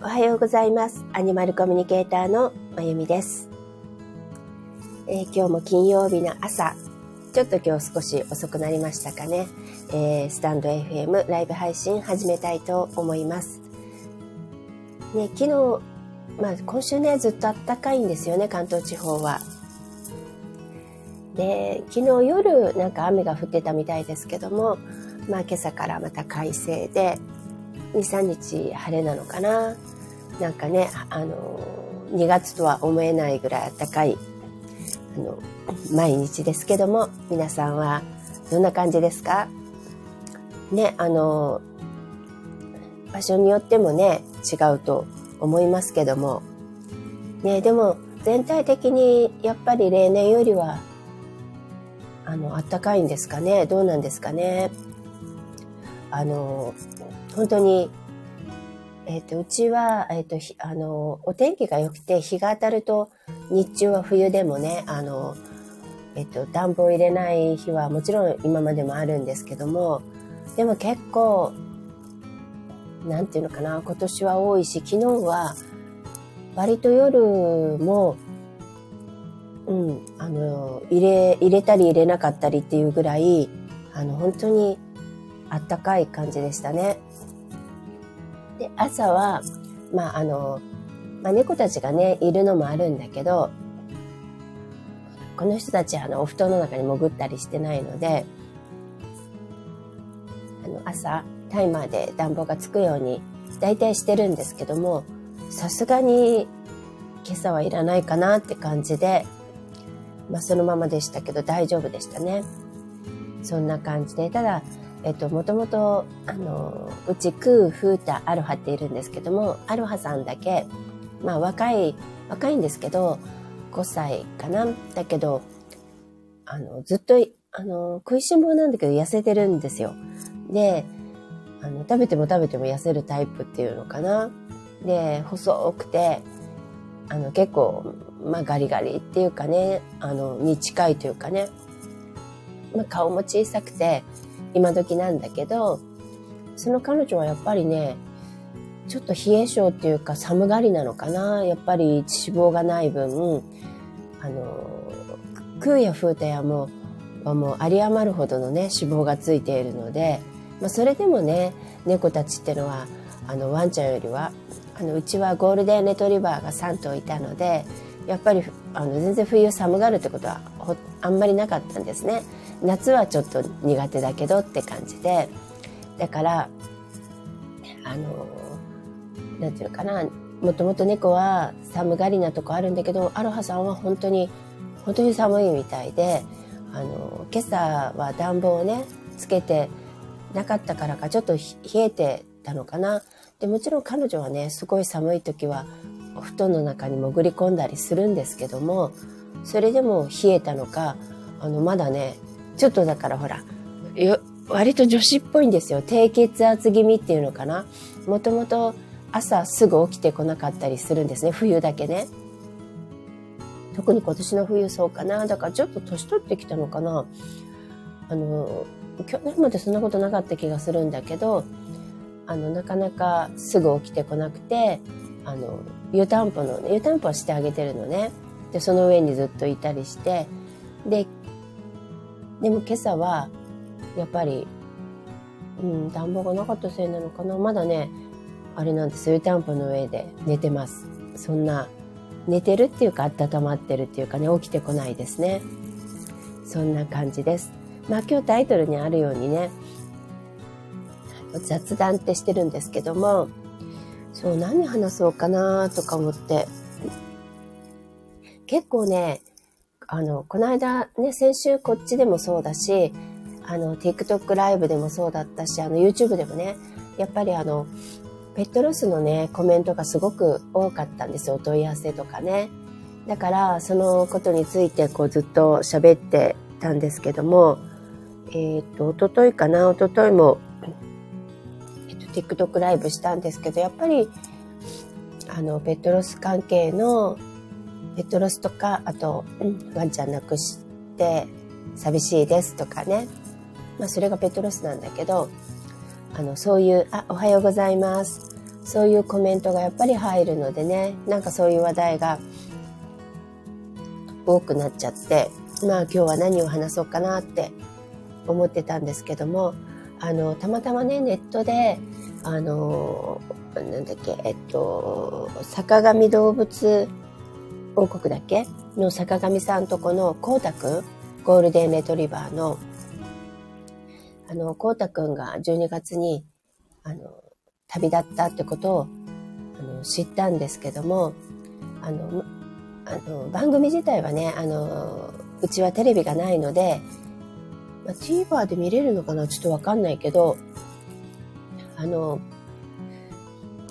おはようございます。アニマルコミュニケーターのまゆみです、えー、今日も金曜日の朝、ちょっと今日少し遅くなりましたかね。えー、スタンド FM ライブ配信始めたいと思います。ね、昨日、まあ今週ね、ずっと暖かいんですよね、関東地方は。で、昨日夜なんか雨が降ってたみたいですけども、まあ今朝からまた快晴で、2、3日晴れなのかな。なんかね、あの、2月とは思えないぐらい暖かい、あの、毎日ですけども、皆さんはどんな感じですか？ね、あの、場所によってもね、違うと思いますけども、ね、でも全体的にやっぱり例年よりは、あの、暖かいんですかね？どうなんですかね？あの、本当に、えっ、ー、と、うちは、えっ、ー、と、あの、お天気が良くて、日が当たると、日中は冬でもね、あの、えっ、ー、と、暖房入れない日はもちろん今までもあるんですけども、でも結構、なんていうのかな、今年は多いし、昨日は、割と夜も、うん、あの、入れ、入れたり入れなかったりっていうぐらい、あの、本当にあったかい感じでしたね。で、朝は、まあ、あの、まあ、猫たちがね、いるのもあるんだけど、この人たちはあの、お布団の中に潜ったりしてないので、あの、朝、タイマーで暖房がつくように、大体してるんですけども、さすがに、今朝はいらないかなって感じで、まあ、そのままでしたけど大丈夫でしたね。そんな感じで、ただ、えっと、もともと、あの、うち、クー、フータ、アロハっているんですけども、アロハさんだけ、まあ、若い、若いんですけど、5歳かな？だけど、あの、ずっと、あの、食いしん坊なんだけど痩せてるんですよ。で、あの、食べても食べても痩せるタイプっていうのかな？で、細くて、あの、結構、まあ、ガリガリっていうかね、あの、に近いというかね、まあ、顔も小さくて、今時なんだけど、その彼女はやっぱりね、ちょっと冷え性っていうか寒がりなのかな。やっぱり脂肪がない分、あの、クーやフータやもはもう有り余るほどのね、脂肪がついているので、まあ、それでもね、猫たちってのは、あの、ワンちゃんよりは、あの、うちはゴールデンレトリバーが3頭いたので、やっぱり、あの、全然冬寒がるってことはあんまりなかったんですね。夏はちょっと苦手だけどって感じでだからあのなんていうのかなもともと猫は寒がりなとこあるんだけどアロハさんは本当に本当に寒いみたいであの今朝は暖房をねつけてなかったからかちょっと冷えてたのかな。でもちろん彼女はねすごい寒い時はお布団の中に潜り込んだりするんですけどもそれでも冷えたのかあのまだねちょっとだからほら、よ割と女子っぽいんですよ。低血圧気味っていうのかな。もともと朝すぐ起きてこなかったりするんですね。冬だけね。特に今年の冬そうかな。だからちょっと年取ってきたのかな。あの、去年までそんなことなかった気がするんだけど、あの、なかなかすぐ起きてこなくて、あの、湯たんぽの、湯たんぽはしてあげてるのね。で、その上にずっといたりして、で、でも今朝は、やっぱり、うん、暖房がなかったせいなのかな。まだね、あれなんです湯たんぽの上で寝てます。そんな、寝てるっていうか温まってるっていうかね、起きてこないですね。そんな感じです。まあ今日タイトルにあるようにね、雑談ってしてるんですけども、そう、何話そうかなとか思って、結構ね、あの、この間ね、先週こっちでもそうだし、あの、TikTok ライブでもそうだったし、あの、YouTube でもね、やっぱりあの、ペットロスのね、コメントがすごく多かったんですよ。お問い合わせとかね。だから、そのことについて、こう、ずっと喋ってたんですけども、えっ、と、おとといかな、おとといも、えっ、と、TikTok ライブしたんですけど、やっぱり、あの、ペットロス関係のペットロスとか、あと、うん、ワンちゃん亡くして寂しいですとかね。まあ、それがペットロスなんだけど、あの、そういう、あ、おはようございます。そういうコメントがやっぱり入るのでね、なんかそういう話題が多くなっちゃって、まあ今日は何を話そうかなって思ってたんですけども、あの、たまたまね、ネットで、あの、なんだっけ、えっと、坂上動物王国だけの坂上さんとこのこうたくん、ゴールデンレトリバーの、あの、こうたくんが12月に、あの、旅立ったってことを、あの、知ったんですけども、あの、あの、番組自体はね、あの、うちはテレビがないので、まあ、TVer で見れるのかな？ちょっとわかんないけど、あの、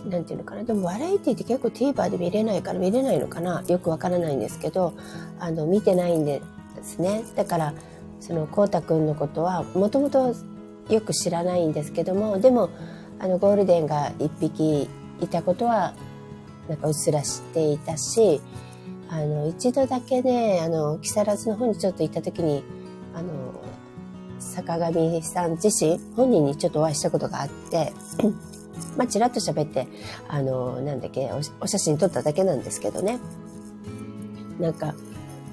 なんていうのかな。でもバラエティって結構 TVer で見れないから見れないのかなよくわからないんですけど、あの、見てないんですね。だから、その、こうたくんのことは、もともとよく知らないんですけども、でも、あの、ゴールデンが一匹いたことは、なんかうっすら知っていたし、あの、一度だけね、あの、木更津の方にちょっと行った時に、あの、坂上さん自身、本人にちょっとお会いしたことがあって、まあ、ちらっと喋って、あの、なんだっけお、お写真撮っただけなんですけどね。なんか、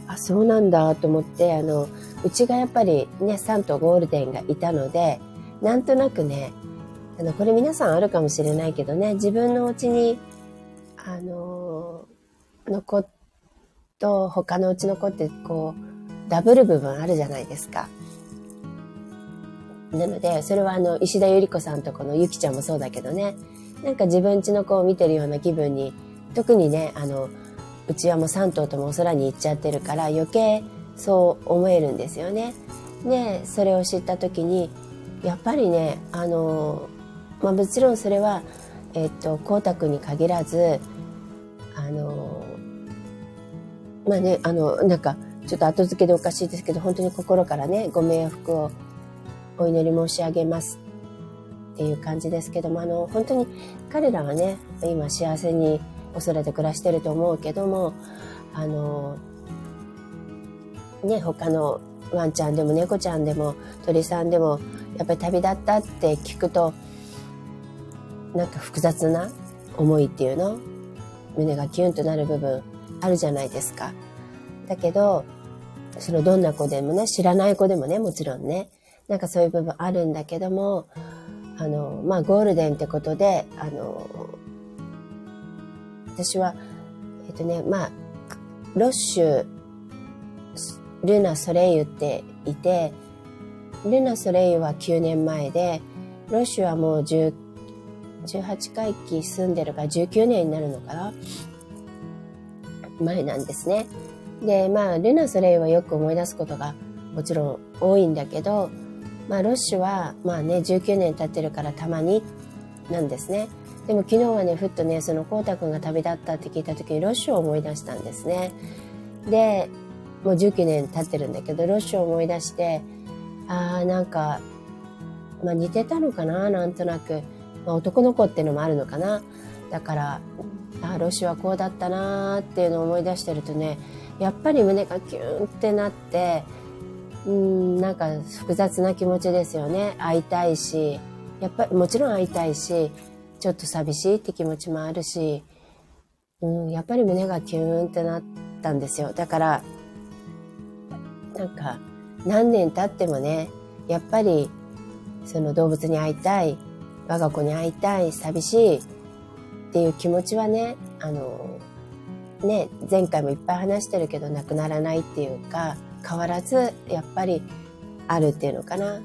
あ、そうなんだと思って、あの、うちがやっぱりね、3とゴールデンがいたので、なんとなくね、あの、これ皆さんあるかもしれないけどね、自分のうちに、あの、の子と他のうちの子ってこう、ダブル部分あるじゃないですか。なので、それはあの、石田ゆり子さんとこのゆきちゃんもそうだけどね、なんか自分家の子を見てるような気分に、特にね、あの、うちはもう3頭ともお空に行っちゃってるから余計そう思えるんですよね。で、それを知った時に、やっぱりね、あの、まあもちろんそれは、えっと、光沢に限らず、あの、まあね、あの、なんか、ちょっと後付けでおかしいですけど、本当に心からね、ご冥福をお祈り申し上げますっていう感じですけども、あの、本当に彼らはね、今幸せにお空で暮らしてると思うけども、あの、ね、他のワンちゃんでも猫ちゃんでも鳥さんでも、やっぱり旅立ったって聞くと、なんか複雑な思いっていうの胸がキュンとなる部分あるじゃないですか。だけど、そのどんな子でもね、知らない子でもね、もちろんね、なんかそういう部分あるんだけども、あの、まあ、ゴールデンってことで、あの、私は、えっとね、まあ、ロッシュ、ルナ・ソレイユっていて、ルナ・ソレイユは9年前で、ロッシュはもう10 18回忌住んでるから19年になるのかな？前なんですね。で、まあ、ルナ・ソレイユはよく思い出すことがもちろん多いんだけど、まあ、ロッシュは、まあね、19年経ってるからたまになんですね。でも昨日はね、ふっとね、その、こうたくんが旅立ったって聞いた時にロッシュを思い出したんですね。で、もう19年経ってるんだけど、ロッシュを思い出して、ああ、なんか、まあ似てたのかな、なんとなく。まあ男の子っていうのもあるのかな。だから、ああロッシュはこうだったなーっていうのを思い出してるとね、やっぱり胸がキュンってなって、うん、なんか複雑な気持ちですよね。会いたいし、やっぱりもちろん会いたいし、ちょっと寂しいって気持ちもあるし、うん、やっぱり胸がキューンってなったんですよ。だから、なんか何年経ってもね、やっぱりその動物に会いたい、我が子に会いたい、寂しいっていう気持ちはね、あの、ね、前回もいっぱい話してるけどなくならないっていうか、変わらずやっぱりあるっていうのかな。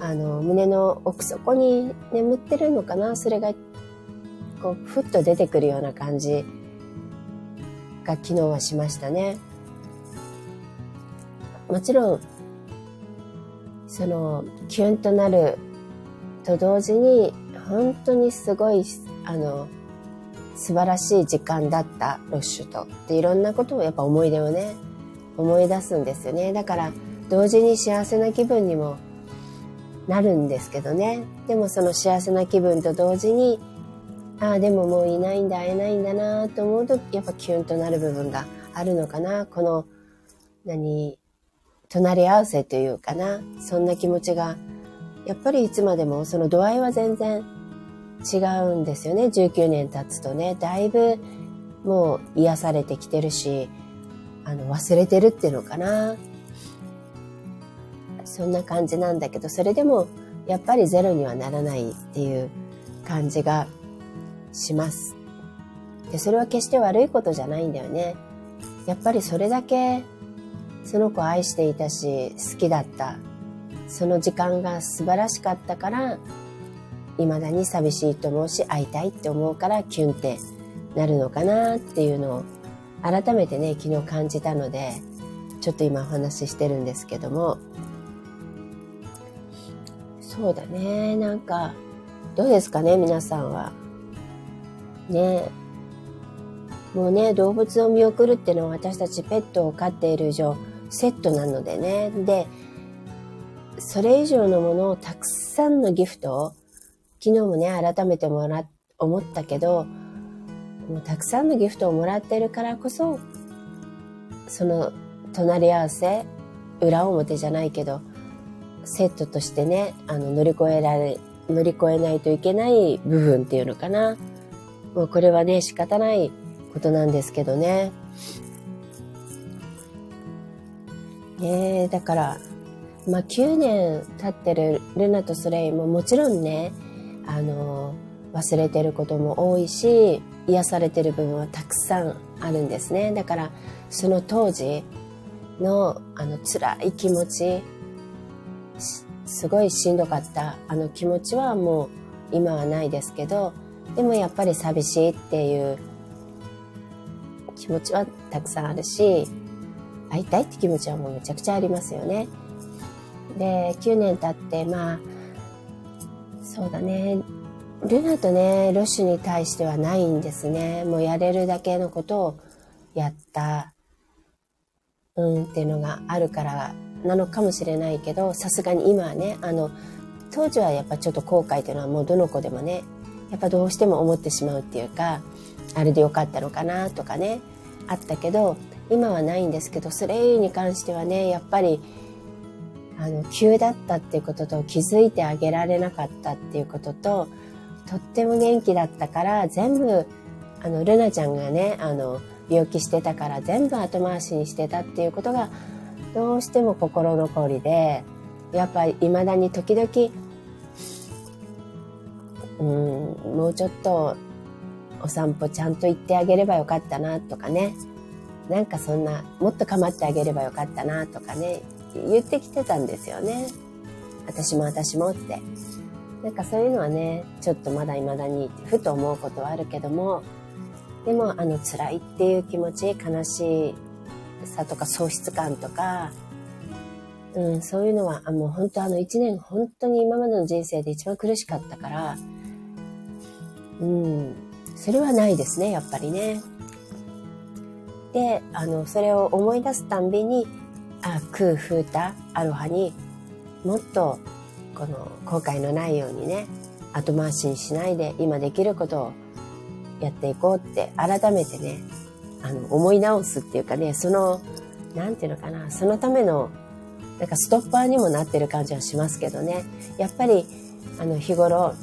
あの、胸の奥底に眠ってるのかなそれが、こう、ふっと出てくるような感じが昨日はしましたね。もちろん、その、キュンとなると同時に、本当にすごい、あの、素晴らしい時間だったロッシュと。で、いろんなことをやっぱ思い出をね、思い出すんですよね。だから同時に幸せな気分にもなるんですけどね。でもその幸せな気分と同時に、ああ、でももういないんだ、会えないんだなと思うと、やっぱキュンとなる部分があるのかな。この、何、隣り合わせというかな。そんな気持ちが、やっぱりいつまでもその度合いは全然違うんですよね。19年経つとね。だいぶもう癒されてきてるし、あの、忘れてるっていうのかな。そんな感じなんだけど、それでもやっぱりゼロにはならないっていう感じがします。で、それは決して悪いことじゃないんだよね。やっぱりそれだけその子を愛していたし、好きだった。その時間が素晴らしかったから、未だに寂しいと思うし、会いたいって思うからキュンってなるのかなっていうのを改めてね、昨日感じたので、ちょっと今お話ししてるんですけども、そうだね、なんか、どうですかね、皆さんは。ねもうね、動物を見送るっていうのは私たちペットを飼っている以上、セットなのでね。で、それ以上のものをたくさんのギフトを、昨日もね、改めてもら、思ったけど、もうたくさんのギフトをもらってるからこそ、その隣り合わせ、裏表じゃないけど、セットとしてね、あの、乗り越えられ、乗り越えないといけない部分っていうのかな。もうこれはね、仕方ないことなんですけどね。ねだから、まあ、9年経ってるルナとスレイももちろんね、あの、忘れてることも多いし、癒されてる部分はたくさんあるんですね。だから、その当時の、あの、辛い気持ち、すごいしんどかったあの気持ちはもう今はないですけど、でもやっぱり寂しいっていう気持ちはたくさんあるし、会いたいって気持ちはもうめちゃくちゃありますよね。で、9年経って、まあ、そうだね、ルナとね、ロッシュに対してはないんですね。もうやれるだけのことをやった、うんっていうのがあるからなのかもしれないけど、さすがに今はね、あの、当時はやっぱちょっと後悔っていうのはもうどの子でもね、やっぱどうしても思ってしまうっていうか、あれでよかったのかなとかね、あったけど、今はないんですけど、それに関してはね、やっぱり、あの、急だったっていうことと気づいてあげられなかったっていうことと、とっても元気だったから、全部、あの、ルナちゃんがね、あの、病気してたから全部後回しにしてたっていうことが、どうしても心残りで、やっぱり未だに時々、うん、もうちょっとお散歩ちゃんと行ってあげればよかったなとかね。なんかそんな、もっと構ってあげればよかったなとかね、言ってきてたんですよね。私も私もって。なんかそういうのはね、ちょっとまだ未だにふと思うことはあるけども、でもあの辛いっていう気持ち、悲しさとか喪失感とか、うん、そういうのは、もう本当あの一年本当に今までの人生で一番苦しかったから、うん、それはないですね、やっぱりね。で、あの、それを思い出すたんびに、あ、空、風太、アロハにもっとこの後悔のないようにね、後回しにしないで今できることをやっていこうって改めてね、あの、思い直すっていうかね、その、なんていうのかな、そのための、なんかストッパーにもなってる感じはしますけどね、やっぱり、あの、日頃、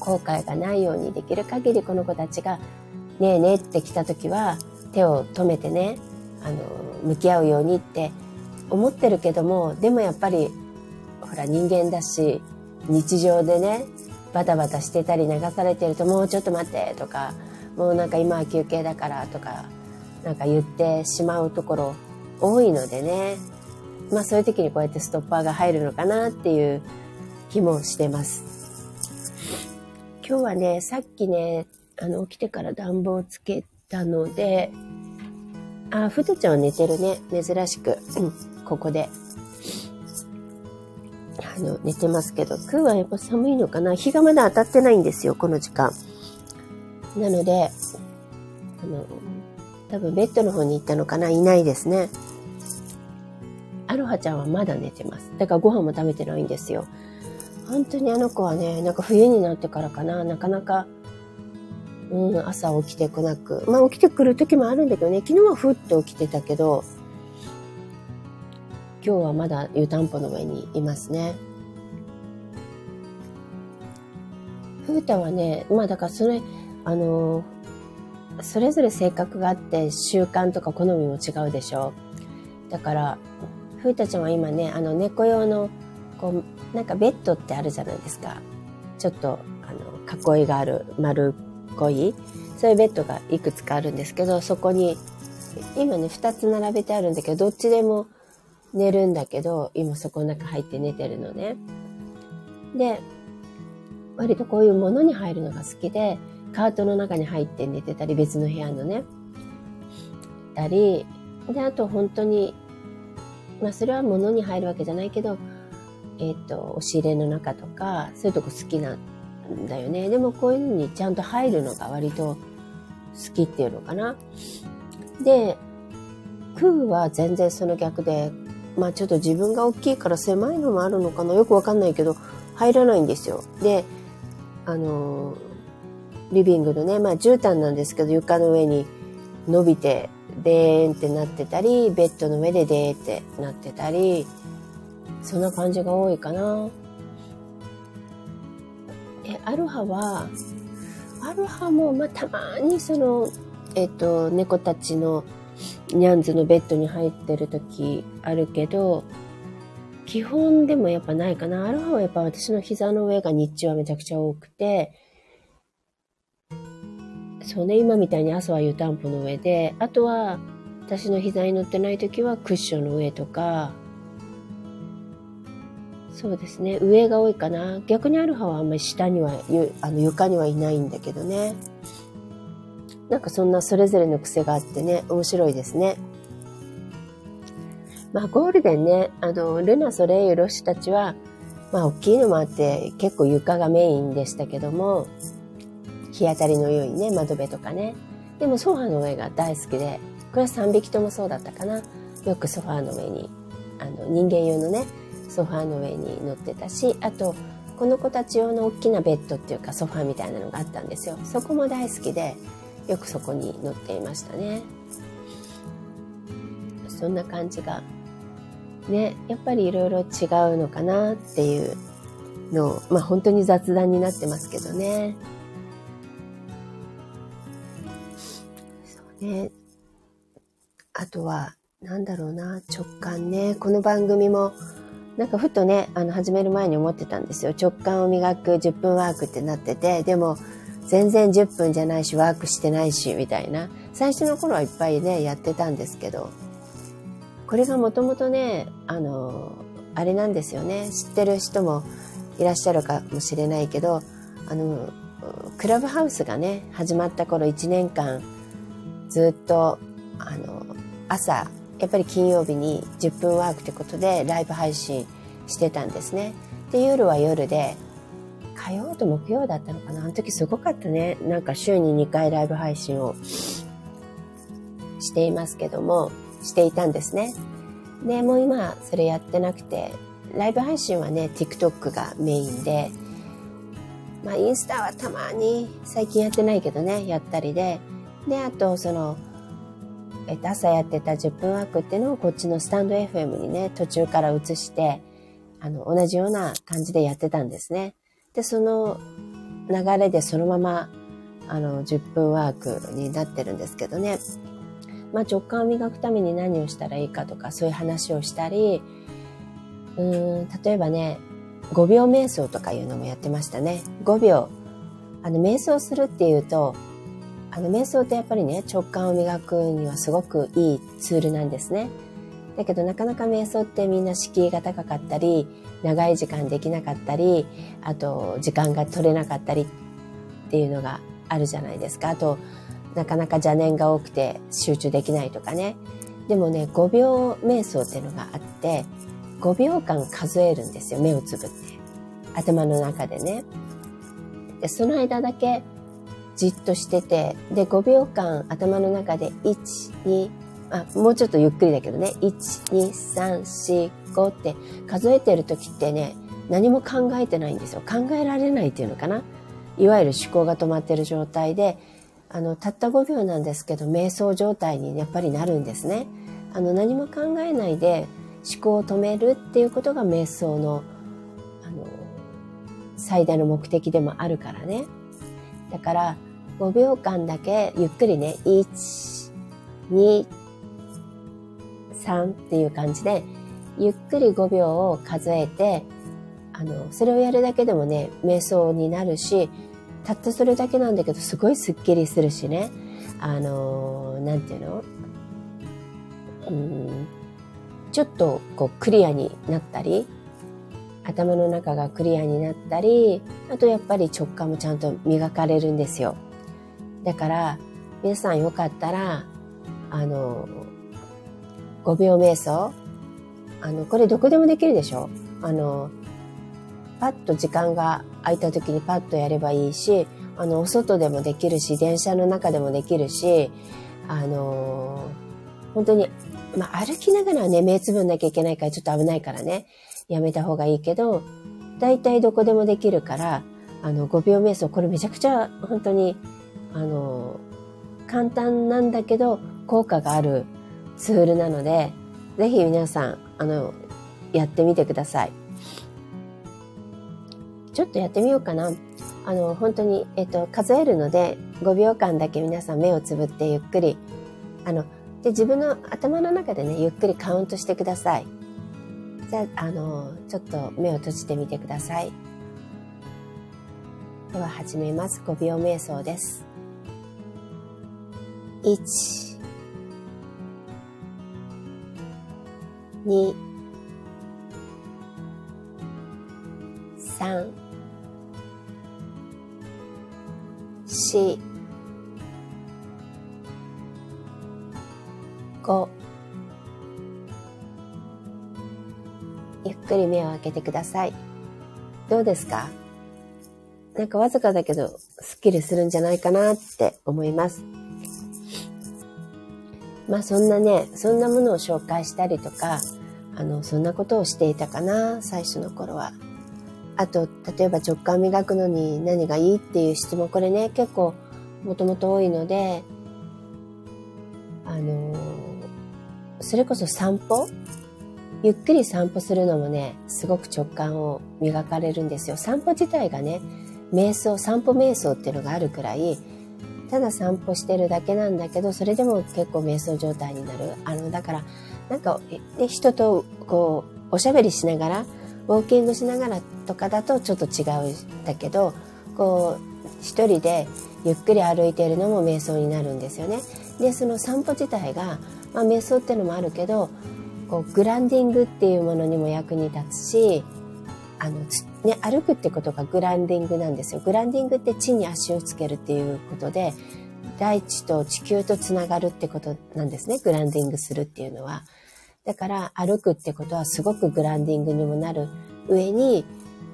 後悔がないようにできる限りこの子たちが、ねえねえって来た時は、手を止めてね、あの、向き合うようにって思ってるけども、でもやっぱり、ほら人間だし、日常でね、バタバタしてたり流されてると、もうちょっと待ってとか、もうなんか今は休憩だからとか、なんか言ってしまうところ多いのでね、まあそういう時にこうやってストッパーが入るのかなっていう気もしてます。今日はね、さっきね、あの、起きてから暖房つけたので、あ、ふとちゃんは寝てるね。珍しく。ここで。あの、寝てますけど、空はやっぱ寒いのかな？日がまだ当たってないんですよ、この時間。なので、あの、多分ベッドの方に行ったのかな？いないですね。アロハちゃんはまだ寝てます。だからご飯も食べてないんですよ。本当にあの子はね、なんか冬になってからかな、なかなかうん、朝起きてこなく。まあ起きてくる時もあるんだけどね、昨日はふっと起きてたけど、今日はまだ湯たんぽの上にいますね。ふうたはね、まあだからそれ、あの、それぞれ性格があって習慣とか好みも違うでしょ。だから、ふうたちゃんは今ね、あの猫用の、こう、なんかベッドってあるじゃないですか。ちょっと、あの、囲いがある丸っこい、そういうベッドがいくつかあるんですけど、そこに、今ね、二つ並べてあるんだけど、どっちでも寝るんだけど、今そこの中入って寝てるのね。で、割とこういうものに入るのが好きで、カートの中に入って寝てたり、別の部屋のね、たり、で、あと本当に、まあそれは物に入るわけじゃないけど、えっ、ー、と、押し入れの中とか、そういうとこ好きなんだよね。でもこういうのにちゃんと入るのが割と好きっていうのかな。で、クーは全然その逆で、まあちょっと自分が大きいから狭いのもあるのかな？よくわかんないけど、入らないんですよ。で、あの、リビングのね、まあ絨毯なんですけど、床の上に伸びて、でーんってなってたり、ベッドの上ででーってなってたり、そんな感じが多いかな。え、アロハは、アロハも、まあ、たまにその、えっ、と、猫たちのニャンズのベッドに入ってる時あるけど、基本でもやっぱないかな。アロハはやっぱ私の膝の上が日中はめちゃくちゃ多くて、そうね、今みたいに朝は湯たんぽの上で、あとは私の膝に乗ってない時はクッションの上とか、そうですね、上が多いかな。逆にアロハはあんまり下には、あの床にはいないんだけどね。なんかそんなそれぞれの癖があってね、面白いですね。まあゴールデンね、あの、ルナ、ソレイユ、ロシたちは、まあ大きいのもあって結構床がメインでしたけども、日当たりの良いね、窓辺とかね。でもソファーの上が大好きで、これは3匹ともそうだったかな。よくソファーの上に、あの、人間用のね、ソファーの上に乗ってたし、あと、この子たち用の大きなベッドっていうかソファーみたいなのがあったんですよ。そこも大好きで、よくそこに乗っていましたね。そんな感じが。ね、やっぱりいろいろ違うのかなっていうのを、まあ本当に雑談になってますけどね。そうね。あとは、なんだろうな、直感ね。この番組も、なんかふとね、あの、始める前に思ってたんですよ。直感を磨く10分ワークってなってて、でも、全然10分じゃないし、ワークしてないし、みたいな。最初の頃はいっぱいね、やってたんですけど、これがもともとね、あの、あれなんですよね。知ってる人もいらっしゃるかもしれないけど、あの、クラブハウスがね、始まった頃1年間、ずっと、あの、朝、やっぱり金曜日に10分ワークってことでライブ配信してたんですね。で、夜は夜で、火曜と木曜だったのかな？あの時すごかったね。なんか週に2回ライブ配信をしていますけども、していたんですね。で、もう今それやってなくて、ライブ配信はね、TikTok がメインで、まあインスタはたまに最近やってないけどね、やったりで、で、あとその、えっと、朝やってた10分ワークっていうのをこっちのスタンド FM にね、途中から移して、あの、同じような感じでやってたんですね。で、その流れでそのまま、あの、10分ワークになってるんですけどね。まあ、直感を磨くために何をしたらいいかとか、そういう話をしたり、うん、例えばね、5秒瞑想とかいうのもやってましたね。5秒。あの、瞑想するっていうと、あの、瞑想ってやっぱりね、直感を磨くにはすごくいいツールなんですね。だけどなかなか瞑想ってみんな敷居が高かったり、長い時間できなかったり、あと時間が取れなかったりっていうのがあるじゃないですか。あと、なかなか邪念が多くて集中できないとかね。でもね、5秒瞑想っていうのがあって、5秒間数えるんですよ。目をつぶって。頭の中でね。で、その間だけじっとしてて、で、5秒間頭の中で1、2、あ、もうちょっとゆっくりだけどね、1、2、3、4、5って数えてる時ってね、何も考えてないんですよ。考えられないっていうのかな。いわゆる思考が止まってる状態で、あの、たった5秒なんですけど、瞑想状態にやっぱりなるんですね。あの、何も考えないで思考を止めるっていうことが瞑想の、あの、最大の目的でもあるからね。だから5秒間だけゆっくりね、1、2、3っていう感じで、ゆっくり5秒を数えて、あの、それをやるだけでもね、瞑想になるし、たったそれだけなんだけど、すごいスッキリするしね。あの、なんていうの？うん、ちょっとこうクリアになったり、頭の中がクリアになったり、あとやっぱり直感もちゃんと磨かれるんですよ。だから、皆さんよかったら、あの、5秒瞑想、あの、これどこでもできるでしょ？あの、パッと時間が空いた時にパッとやればいいし、あの、お外でもできるし、電車の中でもできるし、あの本当に、まあ、歩きながらね、目つぶんなきゃいけないからちょっと危ないからね、やめた方がいいけど、大体どこでもできるから、あの、5秒瞑想、これめちゃくちゃ本当に、あの簡単なんだけど、効果があるツールなので、ぜひ皆さん、あの、やってみてください。ちょっとやってみようかな。あの、本当に、えっと、数えるので、5秒間だけ皆さん目をつぶってゆっくり、あの、で、自分の頭の中でね、ゆっくりカウントしてください。じゃあ、あの、ちょっと目を閉じてみてください。では始めます。5秒瞑想です。1、2、3、四、五、ゆっくり目を開けてください。どうですか？なんかわずかだけど、すっきりするんじゃないかなって思います。まあそんなね、そんなものを紹介したりとか、あの、そんなことをしていたかな、最初の頃は。あと、例えば直感磨くのに何がいいっていう質問、これね、結構もともと多いので、あのそれこそ散歩？ゆっくり散歩するのもね、すごく直感を磨かれるんですよ。散歩自体がね、瞑想、散歩瞑想っていうのがあるくらい、ただ散歩してるだけなんだけど、それでも結構瞑想状態になる。あの、だから、なんか、人とこう、おしゃべりしながら、ウォーキングしながらとかだとちょっと違うんだけどこう一人でゆっくり歩いているのも瞑想になるんですよね。でその散歩自体が、まあ、瞑想っていうのもあるけどこうグランディングっていうものにも役に立つしあの、ね、歩くってことがグランディングなんですよ。グランディングって地に足をつけるっていうことで大地と地球とつながるってことなんですね。グランディングするっていうのは。だから歩くってことはすごくグランディングにもなる上に、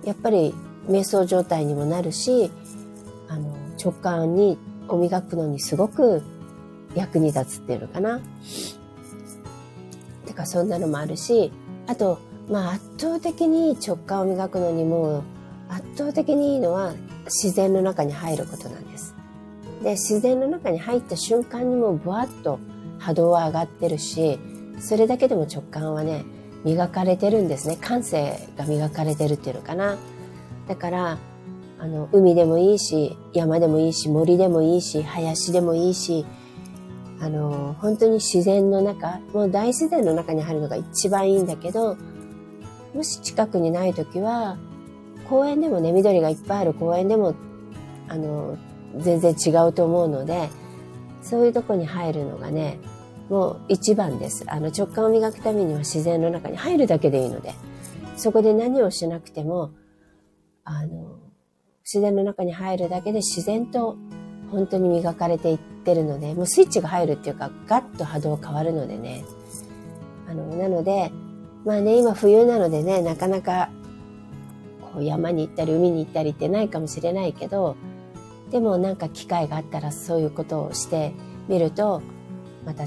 やっぱり瞑想状態にもなるし、あの、直感に、を磨くのにすごく役に立つっていうのかな。てかそんなのもあるし、あと、まあ圧倒的に直感を磨くのにも圧倒的にいいのは自然の中に入ることなんです。で、自然の中に入った瞬間にもブワッと波動は上がってるし、それだけでも直感はね、磨かれてるんですね。感性が磨かれてるっていうのかな。だから、あの、海でもいいし、山でもいいし、森でもいいし、林でもいいし、あの、本当に自然の中、もう大自然の中に入るのが一番いいんだけど、もし近くにない時は、公園でもね、緑がいっぱいある公園でも、あの、全然違うと思うので、そういうとこに入るのがね、もう一番です。あの直感を磨くためには自然の中に入るだけでいいので、そこで何をしなくても、あの、自然の中に入るだけで自然と本当に磨かれていってるので、もうスイッチが入るっていうか、ガッと波動変わるのでね。あの、なので、まあね、今冬なのでね、なかなか、こう山に行ったり海に行ったりってないかもしれないけど、でもなんか機会があったらそういうことをしてみると、また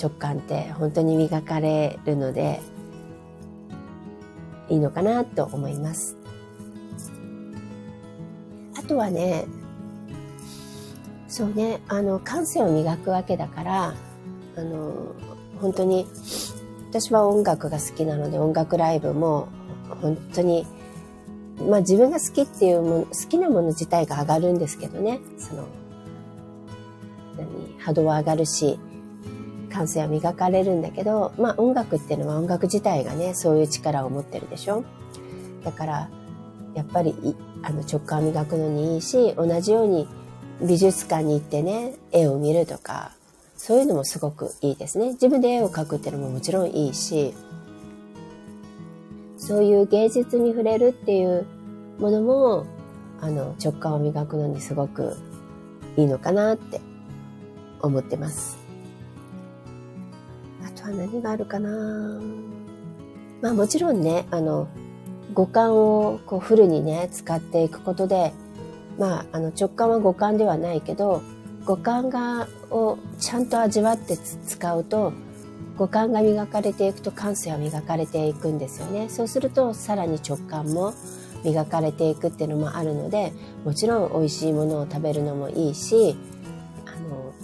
直感って本当に磨かれるので、いいのかなと思います。あとはね、そうね、あの、感性を磨くわけだから、あの、本当に、私は音楽が好きなので音楽ライブも本当にまあ自分が好きっていうもの、好きなもの自体が上がるんですけどね。その、何、波動は上がるし、感性は磨かれるんだけど、まあ音楽っていうのは音楽自体がね、そういう力を持ってるでしょ。だから、やっぱりあの直感磨くのにいいし、同じように美術館に行ってね、絵を見るとか、そういうのもすごくいいですね。自分で絵を描くっていうのももちろんいいし、そういう芸術に触れるっていうものも、あの、直感を磨くのにすごくいいのかなって思ってます。あとは何があるかなまあもちろんね、あの、五感をこうフルにね、使っていくことで、まあ、あの直感は五感ではないけど、五感が、をちゃんと味わって使うと、五感が磨かれていくと感性は磨かれていくんですよね。そうするとさらに直感も磨かれていくっていうのもあるので、もちろん美味しいものを食べるのもいいし、あの、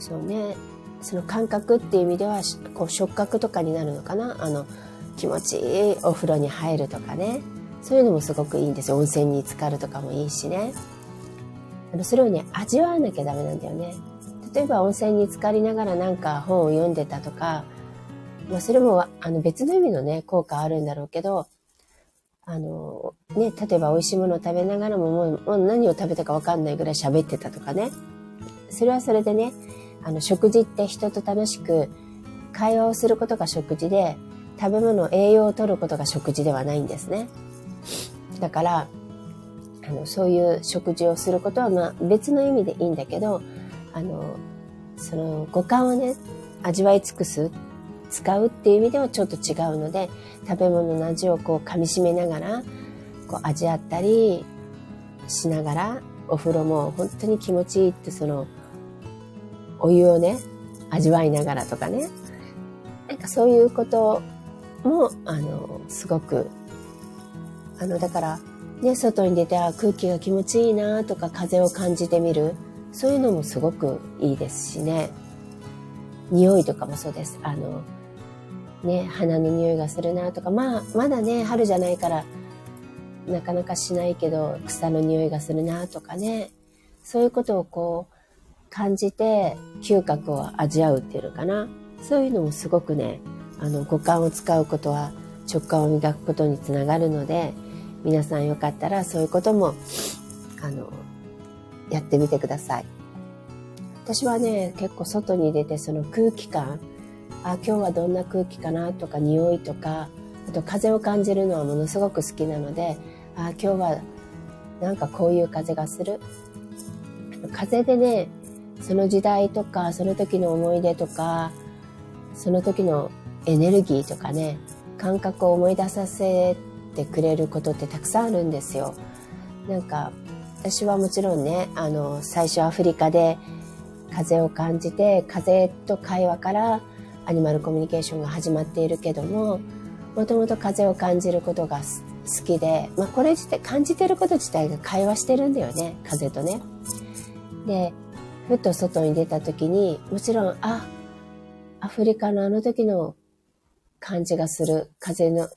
そうね、その感覚っていう意味では、こう触覚とかになるのかな？あの、気持ちいいお風呂に入るとかね。そういうのもすごくいいんですよ。温泉に浸かるとかもいいしね。それをね、味わわなきゃダメなんだよね。例えば温泉に浸かりながらなんか本を読んでたとか、まあそれもあの別の意味のね、効果あるんだろうけど、あの、ね、例えば美味しいものを食べながらももうもう何を食べたかわかんないぐらい喋ってたとかね。それはそれでね、あの食事って人と楽しく会話をすることが食事で、食べ物、栄養を取ることが食事ではないんですね。だから、あの、そういう食事をすることは、まあ別の意味でいいんだけど、あの、その五感をね、味わい尽くす、使うっていう意味ではちょっと違うので、食べ物の味をこう噛み締めながら、こう味わったりしながら、お風呂も本当に気持ちいいってその、お湯をね、味わいながらとかね。なんかそういうことも、あの、すごく、あの、だから、ね、外に出て、あ、空気が気持ちいいなとか、風を感じてみる。そういうのもすごくいいですしね。匂いとかもそうです。あの、ね、花の匂いがするなとか、まあ、まだね、春じゃないから、なかなかしないけど、草の匂いがするなとかね。そういうことをこう、感じて、嗅覚を味わうっていうのかな。そういうのもすごくね、あの、五感を使うことは直感を磨くことにつながるので、皆さんよかったらそういうことも、あの、やってみてください。私はね、結構外に出てその空気感、あ、今日はどんな空気かなとか匂いとか、あと風を感じるのはものすごく好きなので、あ、今日はなんかこういう風がする。風でね、その時代とか、その時の思い出とか、その時のエネルギーとかね、感覚を思い出させてくれることってたくさんあるんですよ。なんか私はもちろんね、あの、最初アフリカで風を感じて、風と会話からアニマルコミュニケーションが始まっているけども、もともと風を感じることが好きで、まあこれ自体、感じてること自体が会話してるんだよね、風とね。で、ふっと外に出た時に、もちろん、あ、アフリカのあの時の感じがする、風の、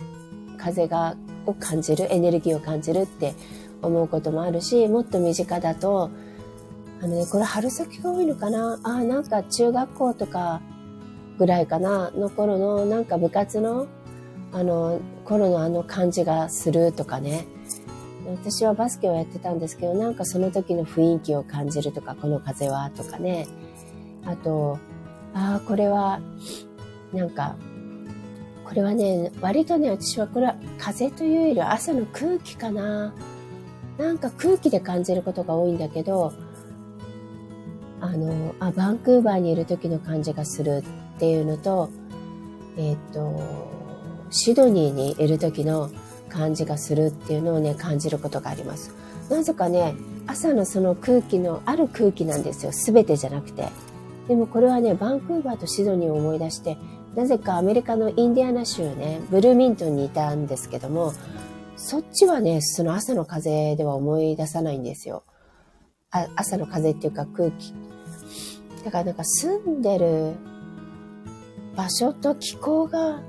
風が、を感じる、エネルギーを感じるって思うこともあるし、もっと身近だと、あのね、これ春先が多いのかな？あ、なんか中学校とかぐらいかな？の頃の、なんか部活の、あの、頃のあの感じがするとかね。私はバスケをやってたんですけど、なんかその時の雰囲気を感じるとか、この風はとかね。あと、ああ、これは、なんか、これはね、割とね、私はこれは風というよりは朝の空気かな。なんか空気で感じることが多いんだけど、あの、あ、バンクーバーにいる時の感じがするっていうのと、えっ、ー、と、シドニーにいる時の感じがするっていうのをね、感じることがあります。なぜかね、朝のその空気の、ある空気なんですよ。すべてじゃなくて。でもこれはね、バンクーバーとシドニーを思い出して、なぜかアメリカのインディアナ州ね、ブルーミントンにいたんですけども、そっちはね、その朝の風では思い出さないんですよ。あ朝の風っていうか空気。だからなんか住んでる場所と気候が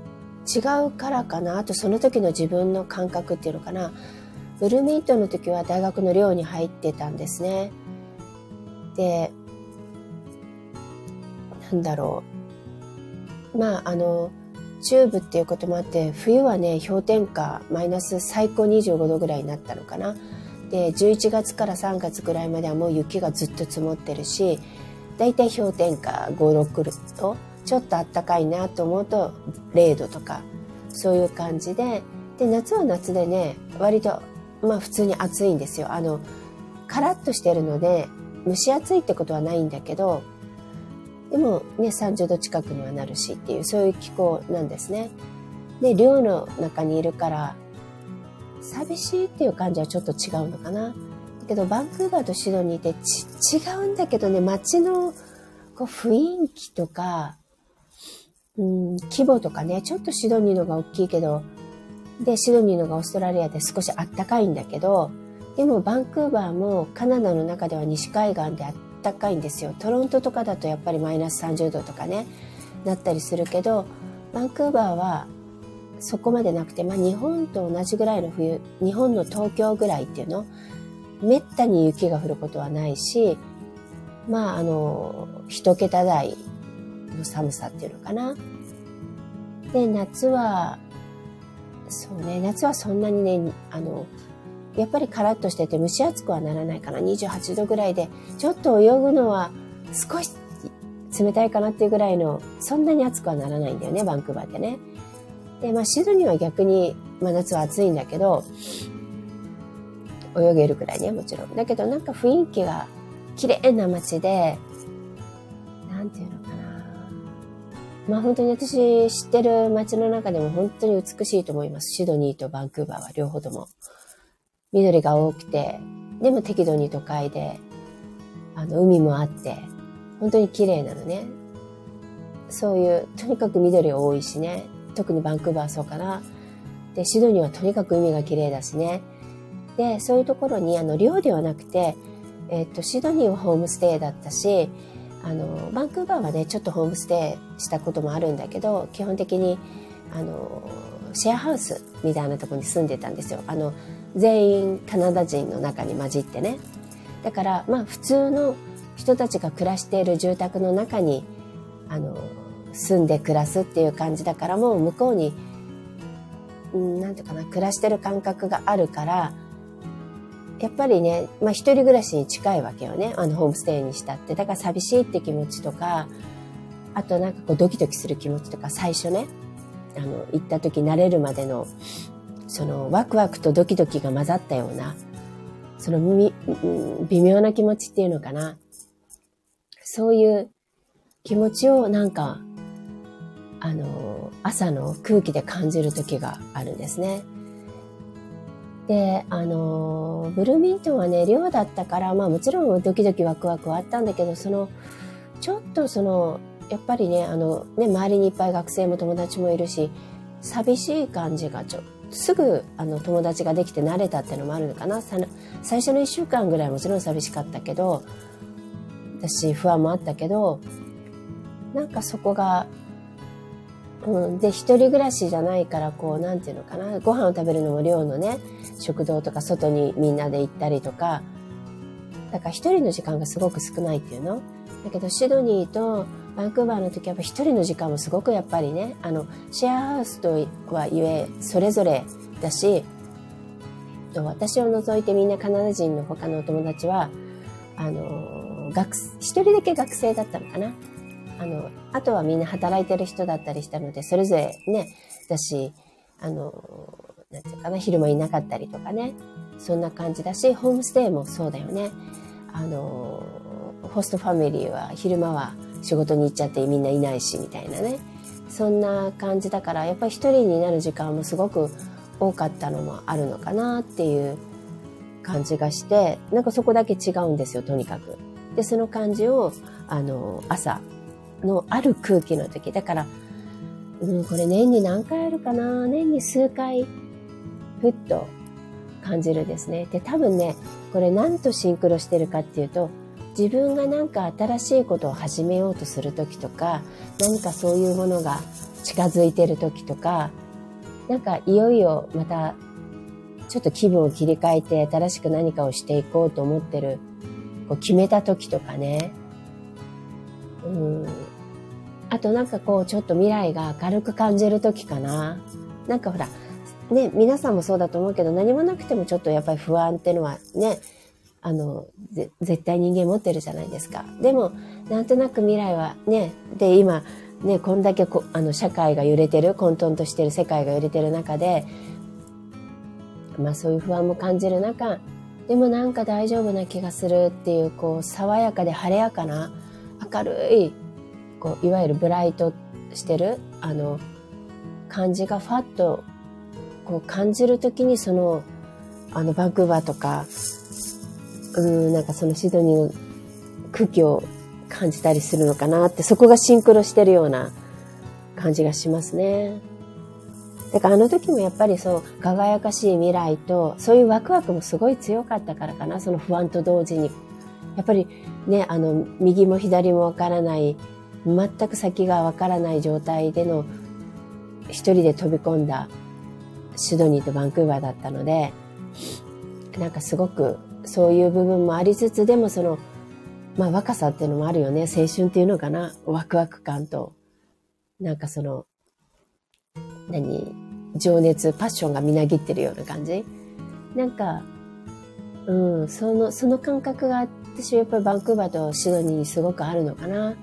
違うからかな。あとその時の自分の感覚っていうのかな。ブルーミントンの時は大学の寮に入ってたんですね。で、なんだろう。まあ、あの、チューブっていうこともあって、冬はね、氷点下、マイナス最高25度ぐらいになったのかな。で、11月から3月ぐらいまではもう雪がずっと積もってるし、だいたい氷点下5、6度、ちょっとあったかいなと思うと0度とか、そういう感じで、で、夏は夏でね、割と、まあ普通に暑いんですよ。あの、カラッとしてるので、蒸し暑いってことはないんだけど、でもね、30度近くにはなるしっていう、そういう気候なんですね。で、寮の中にいるから、寂しいっていう感じはちょっと違うのかな。だけど、バンクーバーとシドニーって違うんだけどね、街のこう雰囲気とか、うん、規模とかね、ちょっとシドニーのが大きいけど、で、シドニーのがオーストラリアで少しあったかいんだけど、でもバンクーバーもカナダの中では西海岸であってたかいんですよ。トロントとかだとやっぱりマイナス30度とかね、なったりするけど、バンクーバーはそこまでなくて、まあ日本と同じぐらいの冬、日本の東京ぐらいっていうの、めったに雪が降ることはないし、まああの、一桁台の寒さっていうのかな。で、夏は、そうね、夏はそんなにね、あの、やっぱりカラッとしてて蒸し暑くはならないかな。28度ぐらいで、ちょっと泳ぐのは少し冷たいかなっていうぐらいの、そんなに暑くはならないんだよね、バンクーバーってね。で、まあ、シドニーは逆に、まあ、夏は暑いんだけど、泳げるくらいね、もちろん。だけど、なんか雰囲気が綺麗な街で、なんていうのかな。まあ、本当に私知ってる街の中でも本当に美しいと思います。シドニーとバンクーバーは両方とも。緑が多くて、でも適度に都会で、あの、海もあって、本当に綺麗なのね。そういう、とにかく緑多いしね。特にバンクーバーそうかな。で、シドニーはとにかく海が綺麗だしね。で、そういうところに、あの、寮ではなくて、えっと、シドニーはホームステイだったし、あの、バンクーバーはね、ちょっとホームステイしたこともあるんだけど、基本的に、あの、シェアハウスみたいなところに住んでたんですよ。あの、全員カナダ人の中に混じってね。だから、まあ、普通の人たちが暮らしている住宅の中に、あの、住んで暮らすっていう感じだからもう向こうに、うん、なんていうかな、暮らしてる感覚があるから、やっぱりね、まあ一人暮らしに近いわけよね。あのホームステイにしたって。だから寂しいって気持ちとか、あとなんかこうドキドキする気持ちとか、最初ね、あの、行った時慣れるまでの、そのワクワクとドキドキが混ざったような、その微妙な気持ちっていうのかな。そういう気持ちをなんかあの、朝の空気で感じる時があるんですね。で、あの、ブルーミントンはね、寮だったから、まあもちろんドキドキワクワクはあったんだけど、その、ちょっとその、やっぱりね、あの、ね、周りにいっぱい学生も友達もいるし、寂しい感じがちょっ、すぐあの友達ができて慣れたっていうのもあるのかな。最初の一週間ぐらいもちろん寂しかったけど、私不安もあったけど、なんかそこがうん、で、一人暮らしじゃないから、こう、なんていうのかな、ご飯を食べるのも寮のね、食堂とか外にみんなで行ったりとか、だから一人の時間がすごく少ないっていうの。だけど、シドニーとバンクーバーの時は一人の時間もすごくやっぱりね、あの、シェアハウスとはゆえ、それぞれだし、私を除いてみんなカナダ人の他のお友達は、あの、学、一人だけ学生だったのかな。あの、あとはみんな働いてる人だったりしたので、それぞれね、だし、あの、なんていうかな、昼間いなかったりとかね、そんな感じだし、ホームステイもそうだよね。あの、ホストファミリーは昼間は仕事に行っちゃってみんないないし、みたいなね。そんな感じだから、やっぱり一人になる時間もすごく多かったのもあるのかなっていう感じがして、なんかそこだけ違うんですよ、とにかく。で、その感じを、あの、朝、のある空気の時。だから、うん、これ年に何回あるかな？年に数回、ふっと感じるですね。で、多分ね、これ何とシンクロしてるかっていうと、自分がなんか新しいことを始めようとする時とか、何かそういうものが近づいてる時とか、なんかいよいよまたちょっと気分を切り替えて新しく何かをしていこうと思ってる、こう決めた時とかね。うん。あとなんかこう、ちょっと未来が明るく感じる時かな。なんかほら、ね、皆さんもそうだと思うけど、何もなくてもちょっとやっぱり不安っていうのはね、あの、絶対人間持ってるじゃないですか。でも、なんとなく未来はね、で、今、ね、こんだけこあの社会が揺れてる、混沌としてる世界が揺れてる中で、まあそういう不安も感じる中、でもなんか大丈夫な気がするっていう、こう、爽やかで晴れやかな、明るい、こう、いわゆるブライトしてる、あの、感じがファッと、こう感じるときにその、あの、バンクーバーとか、うん、なんかそのシドニーの空気を感じたりするのかなって、そこがシンクロしてるような感じがしますね。だからあの時もやっぱりそう、輝かしい未来と、そういうワクワクもすごい強かったからかな、その不安と同時に。やっぱりね、あの、右も左もわからない、全く先がわからない状態での、一人で飛び込んだシドニーとバンクーバーだったので、なんかすごくそういう部分もありつつ、でもその、まあ若さっていうのもあるよね。青春っていうのかな。ワクワク感と、なんかその、何？情熱、パッションがみなぎってるような感じ？なんか、うん、その、その感覚が私はやっぱりバンクーバーとシドニーにすごくあるのかな。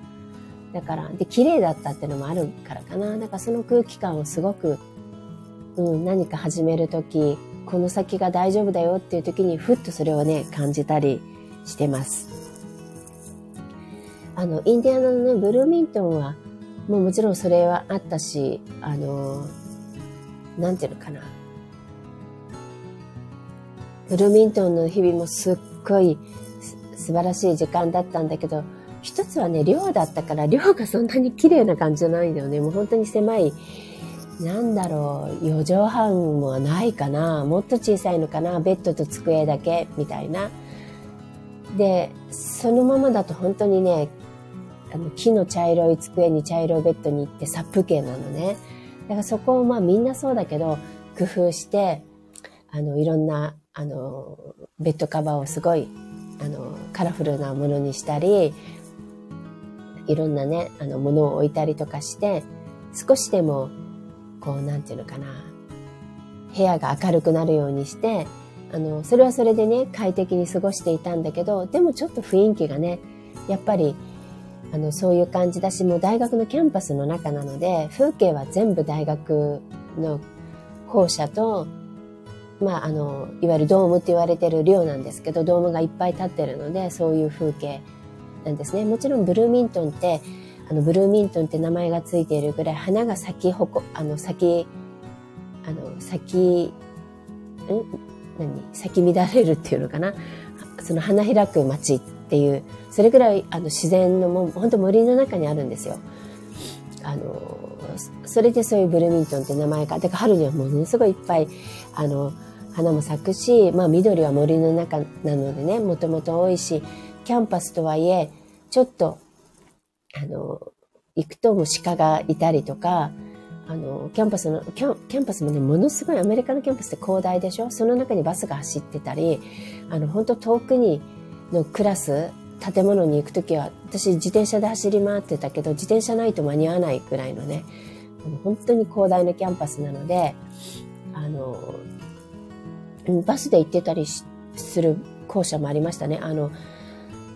だから、で、綺麗だったっていうのもあるからかな。だからその空気感をすごく、うん、何か始めるとき、この先が大丈夫だよっていう時にふっとそれをね、感じたりしてます。あの、インディアナのね、ブルーミントンは、もうもちろんそれはあったし、あの、なんていうのかな。ブルーミントンの日々もすっごい素晴らしい時間だったんだけど、一つはね、寮だったから、寮がそんなに綺麗な感じじゃないんだよね。もう本当に狭いなんだろう、4畳半もないかな。もっと小さいのかな。ベッドと机だけ、みたいな。で、そのままだと本当にね、あの木の茶色い机に茶色いベッドに行って殺風景なのね。だからそこをまあみんなそうだけど、工夫して、あの、いろんな、あの、ベッドカバーをすごい、あの、カラフルなものにしたり、いろんなね、あの、ものを置いたりとかして、少しでもこう、なんていうのかな、部屋が明るくなるようにして、あの、それはそれでね、快適に過ごしていたんだけど、でもちょっと雰囲気がね、やっぱり、あの、そういう感じだし、もう大学のキャンパスの中なので、風景は全部大学の校舎と、まあ、あの、いわゆるドームって言われてる寮なんですけど、ドームがいっぱい立ってるので、そういう風景なんですね。もちろんブルーミントンって、あの、ブルーミントンって名前がついているぐらい花が咲きほこ、あの、咲き、あの、咲き、ん？何？咲き乱れるっていうのかな？その花開く街っていう、それぐらいあの自然のも、本当森の中にあるんですよ。あの、それでそういうブルーミントンって名前が、だから春にはものすごいいっぱい、あの、花も咲くし、まあ緑は森の中なのでね、もともと多いし、キャンパスとはいえ、ちょっとあの、行くともう鹿がいたりとか、あの、キャンパスの、キャンキャンパスもね、ものすごいアメリカのキャンパスって広大でしょ？その中にバスが走ってたり、あの、本当遠くにのクラス、建物に行くときは、私自転車で走り回ってたけど、自転車ないと間に合わないくらいのね、本当に広大なキャンパスなので、あの、バスで行ってたりする校舎もありましたね。あの、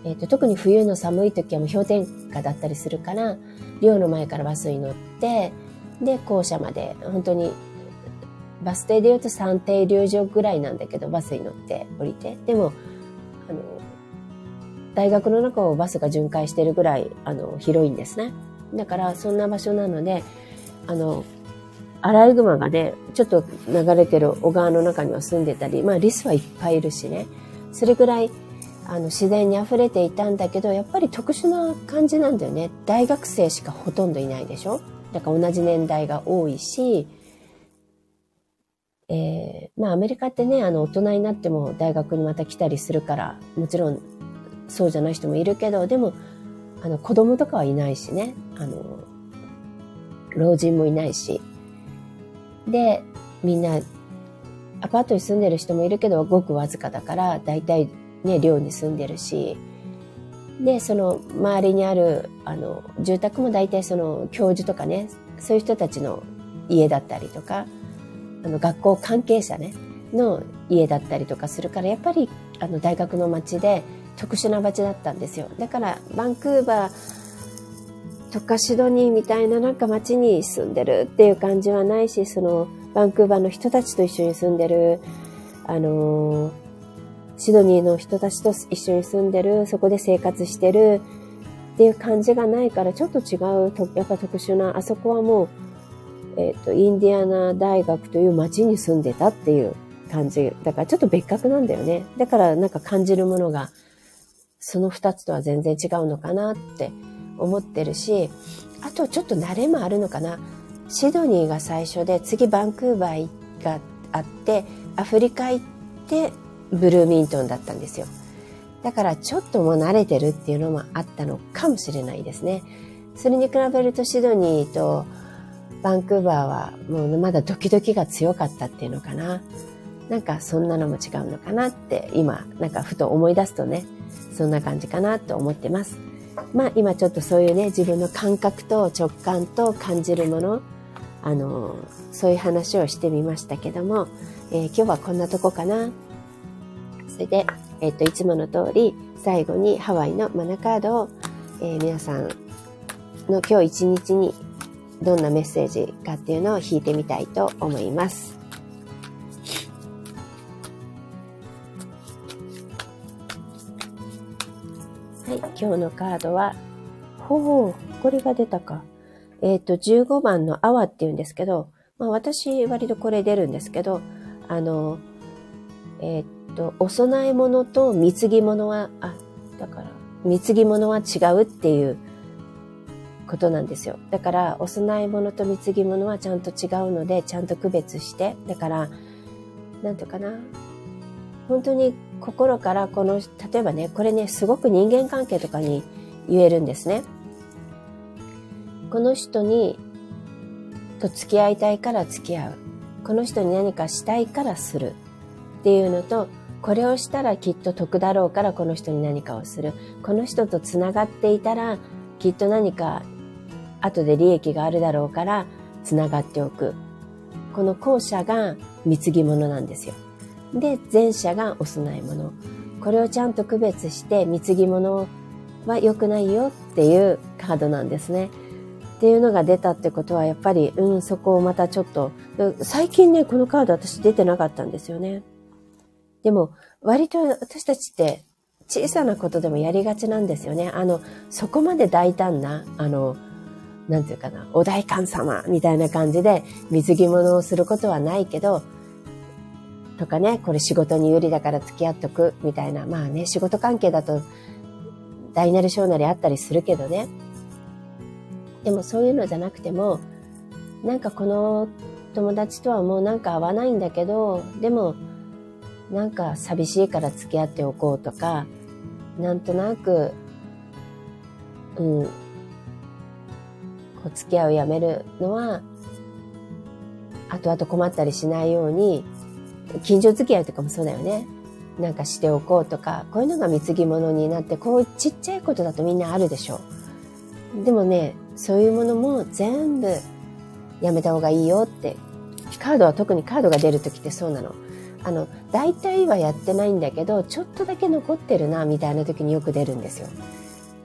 え、ー、と、特に冬の寒い時はもう氷点下だったりするから、寮の前からバスに乗って、で、校舎まで、本当に、バス停で言うと3停留所ぐらいなんだけど、バスに乗って降りて。でも、あの、大学の中をバスが巡回してるぐらい、あの、広いんですね。だから、そんな場所なので、あの、アライグマがね、ちょっと流れてる小川の中には住んでたり、まあリスはいっぱいいるしね。それぐらいあの自然に溢れていたんだけどやっぱり特殊な感じなんだよね。大学生しかほとんどいないでしょ。だから同じ年代が多いし、えー、まあアメリカってねあの大人になっても大学にまた来たりするからもちろんそうじゃない人もいるけどでもあの子供とかはいないしね。あの老人もいないし。でみんなアパートに住んでる人もいるけど、ごくわずかだから、大体ね、寮に住んでるし、で、その周りにある、あの、住宅も大体その教授とかね、そういう人たちの家だったりとか、あの、学校関係者ね、の家だったりとかするから、やっぱり、あの、大学の街で特殊な街だったんですよ。だから、バンクーバーとかシドニーみたいななんか街に住んでるっていう感じはないし、その、バンクーバーの人たちと一緒に住んでる、あのーシドニーの人たちと一緒に住んでる、そこで生活してるっていう感じがないから、ちょっと違う、やっぱ特殊な、あそこはもう、えっ、ー、と、インディアナ大学という街に住んでたっていう感じ。だからちょっと別格なんだよね。だからなんか感じるものが、その二つとは全然違うのかなって思ってるし、あとちょっと慣れもあるのかな。シドニーが最初で、次バンクーバーがあって、アフリカ行って、ブルーミントンだったんですよ。だからちょっともう慣れてるっていうのもあったのかもしれないですね。それに比べるとシドニーとバンクーバーはもうまだドキドキが強かったっていうのかな。なんかそんなのも違うのかなって今なんかふと思い出すとね、そんな感じかなと思ってます。まあ今ちょっとそういうね、自分の感覚と直感と感じるもの、あの、そういう話をしてみましたけども、えー、今日はこんなとこかな。それで、えっ、と、いつもの通り、最後にハワイのマナカードを、えー、皆さんの今日一日にどんなメッセージかっていうのを引いてみたいと思います。はい、今日のカードは、ほう、これが出たか。えっ、ー、と、15番のアワって言うんですけど、まあ私割とこれ出るんですけど、あの、えっ、ー、と、お供え物と貢ぎ物は、あ、だから、貢ぎ物は違うっていうことなんですよ。だから、お供え物と貢ぎ物はちゃんと違うので、ちゃんと区別して、だから、なんていうかな。本当に心からこの、例えばね、これね、すごく人間関係とかに言えるんですね。この人に、と付き合いたいから付き合う。この人に何かしたいからする。っていうのと、これをしたらきっと得だろうからこの人に何かをする。この人と繋がっていたらきっと何か後で利益があるだろうから繋がっておく。この後者が貢ぎ物なんですよ。で、前者がお供え物。これをちゃんと区別して貢ぎ物は良くないよっていうカードなんですね。っていうのが出たってことはやっぱり、うん、そこをまたちょっと、最近ね、このカード私出てなかったんですよね。でも、割と私たちって小さなことでもやりがちなんですよね。あの、そこまで大胆な、あの、なんていうかな、お代官様みたいな感じで水着物をすることはないけど、とかね、これ仕事に有利だから付き合っとくみたいな、まあね、仕事関係だと大なり小なりあったりするけどね。でもそういうのじゃなくても、なんかこの友達とはもうなんか合わないんだけど、でもなんか寂しいから付き合っておこうとか、なんとなく、うん、こう付き合いをやめるのは、後々困ったりしないように、近所付き合いとかもそうだよね。なんかしておこうとか、こういうのが貢ぎ物になって、こうちっちゃいことだとみんなあるでしょう。でもね、そういうものも全部やめた方がいいよって。カードは特にカードが出るときってそうなの。あの、大体はやってないんだけど、ちょっとだけ残ってるな、みたいな時によく出るんですよ。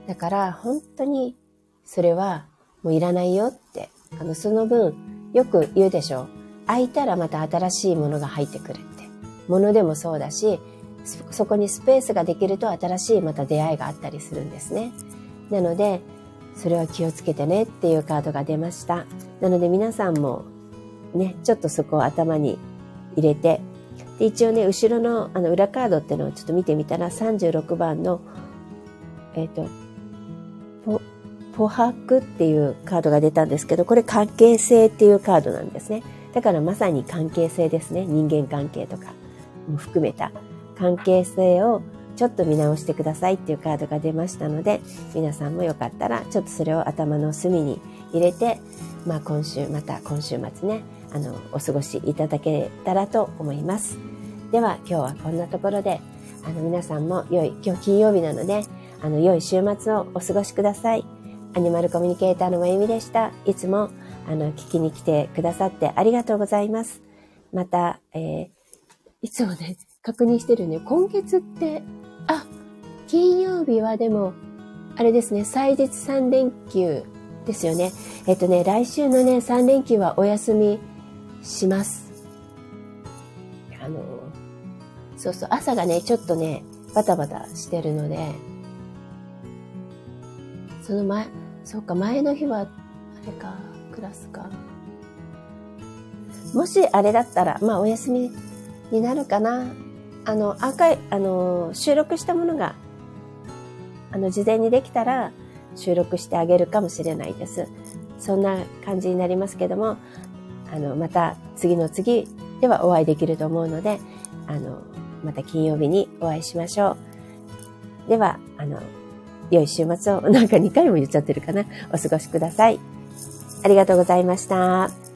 だから、本当に、それは、もういらないよって。あの、その分、よく言うでしょう。空いたらまた新しいものが入ってくるって。ものでもそうだし、そこにスペースができると新しいまた出会いがあったりするんですね。なので、それは気をつけてねっていうカードが出ました。なので皆さんもね、ちょっとそこを頭に入れてで一応ね、後ろのあの裏カードっていうのをちょっと見てみたら、36番の、えっ、ー、と、ポ、ポハクっていうカードが出たんですけど、これ関係性っていうカードなんですね。だからまさに関係性ですね。人間関係とかも含めた関係性をちょっと見直してくださいっていうカードが出ましたので、皆さんもよかったら、ちょっとそれを頭の隅に入れて、まあ今週、また今週末ね、あの、お過ごしいただけたらと思います。では、今日はこんなところで、あの、皆さんも良い、今日金曜日なので、あの、良い週末をお過ごしください。アニマルコミュニケーターのまゆみでした。いつも、あの、聞きに来てくださってありがとうございます。また、えー、いつもね、確認してるね。今月って、あ、金曜日はでも、あれですね、祭日3連休ですよね。えっとね、来週のね、3連休はお休みします。あの、そうそう、朝がね、ちょっとね、バタバタしてるので、その前、そうか、前の日は、あれか、クラスか。もしあれだったら、まあお休みになるかな。あの、アーカイ、あの、収録したものが、あの、事前にできたら収録してあげるかもしれないです。そんな感じになりますけども、あの、また次の次ではお会いできると思うので、あの、また金曜日にお会いしましょう。では、あの、良い週末をなんか2回も言っちゃってるかな。お過ごしください。ありがとうございました。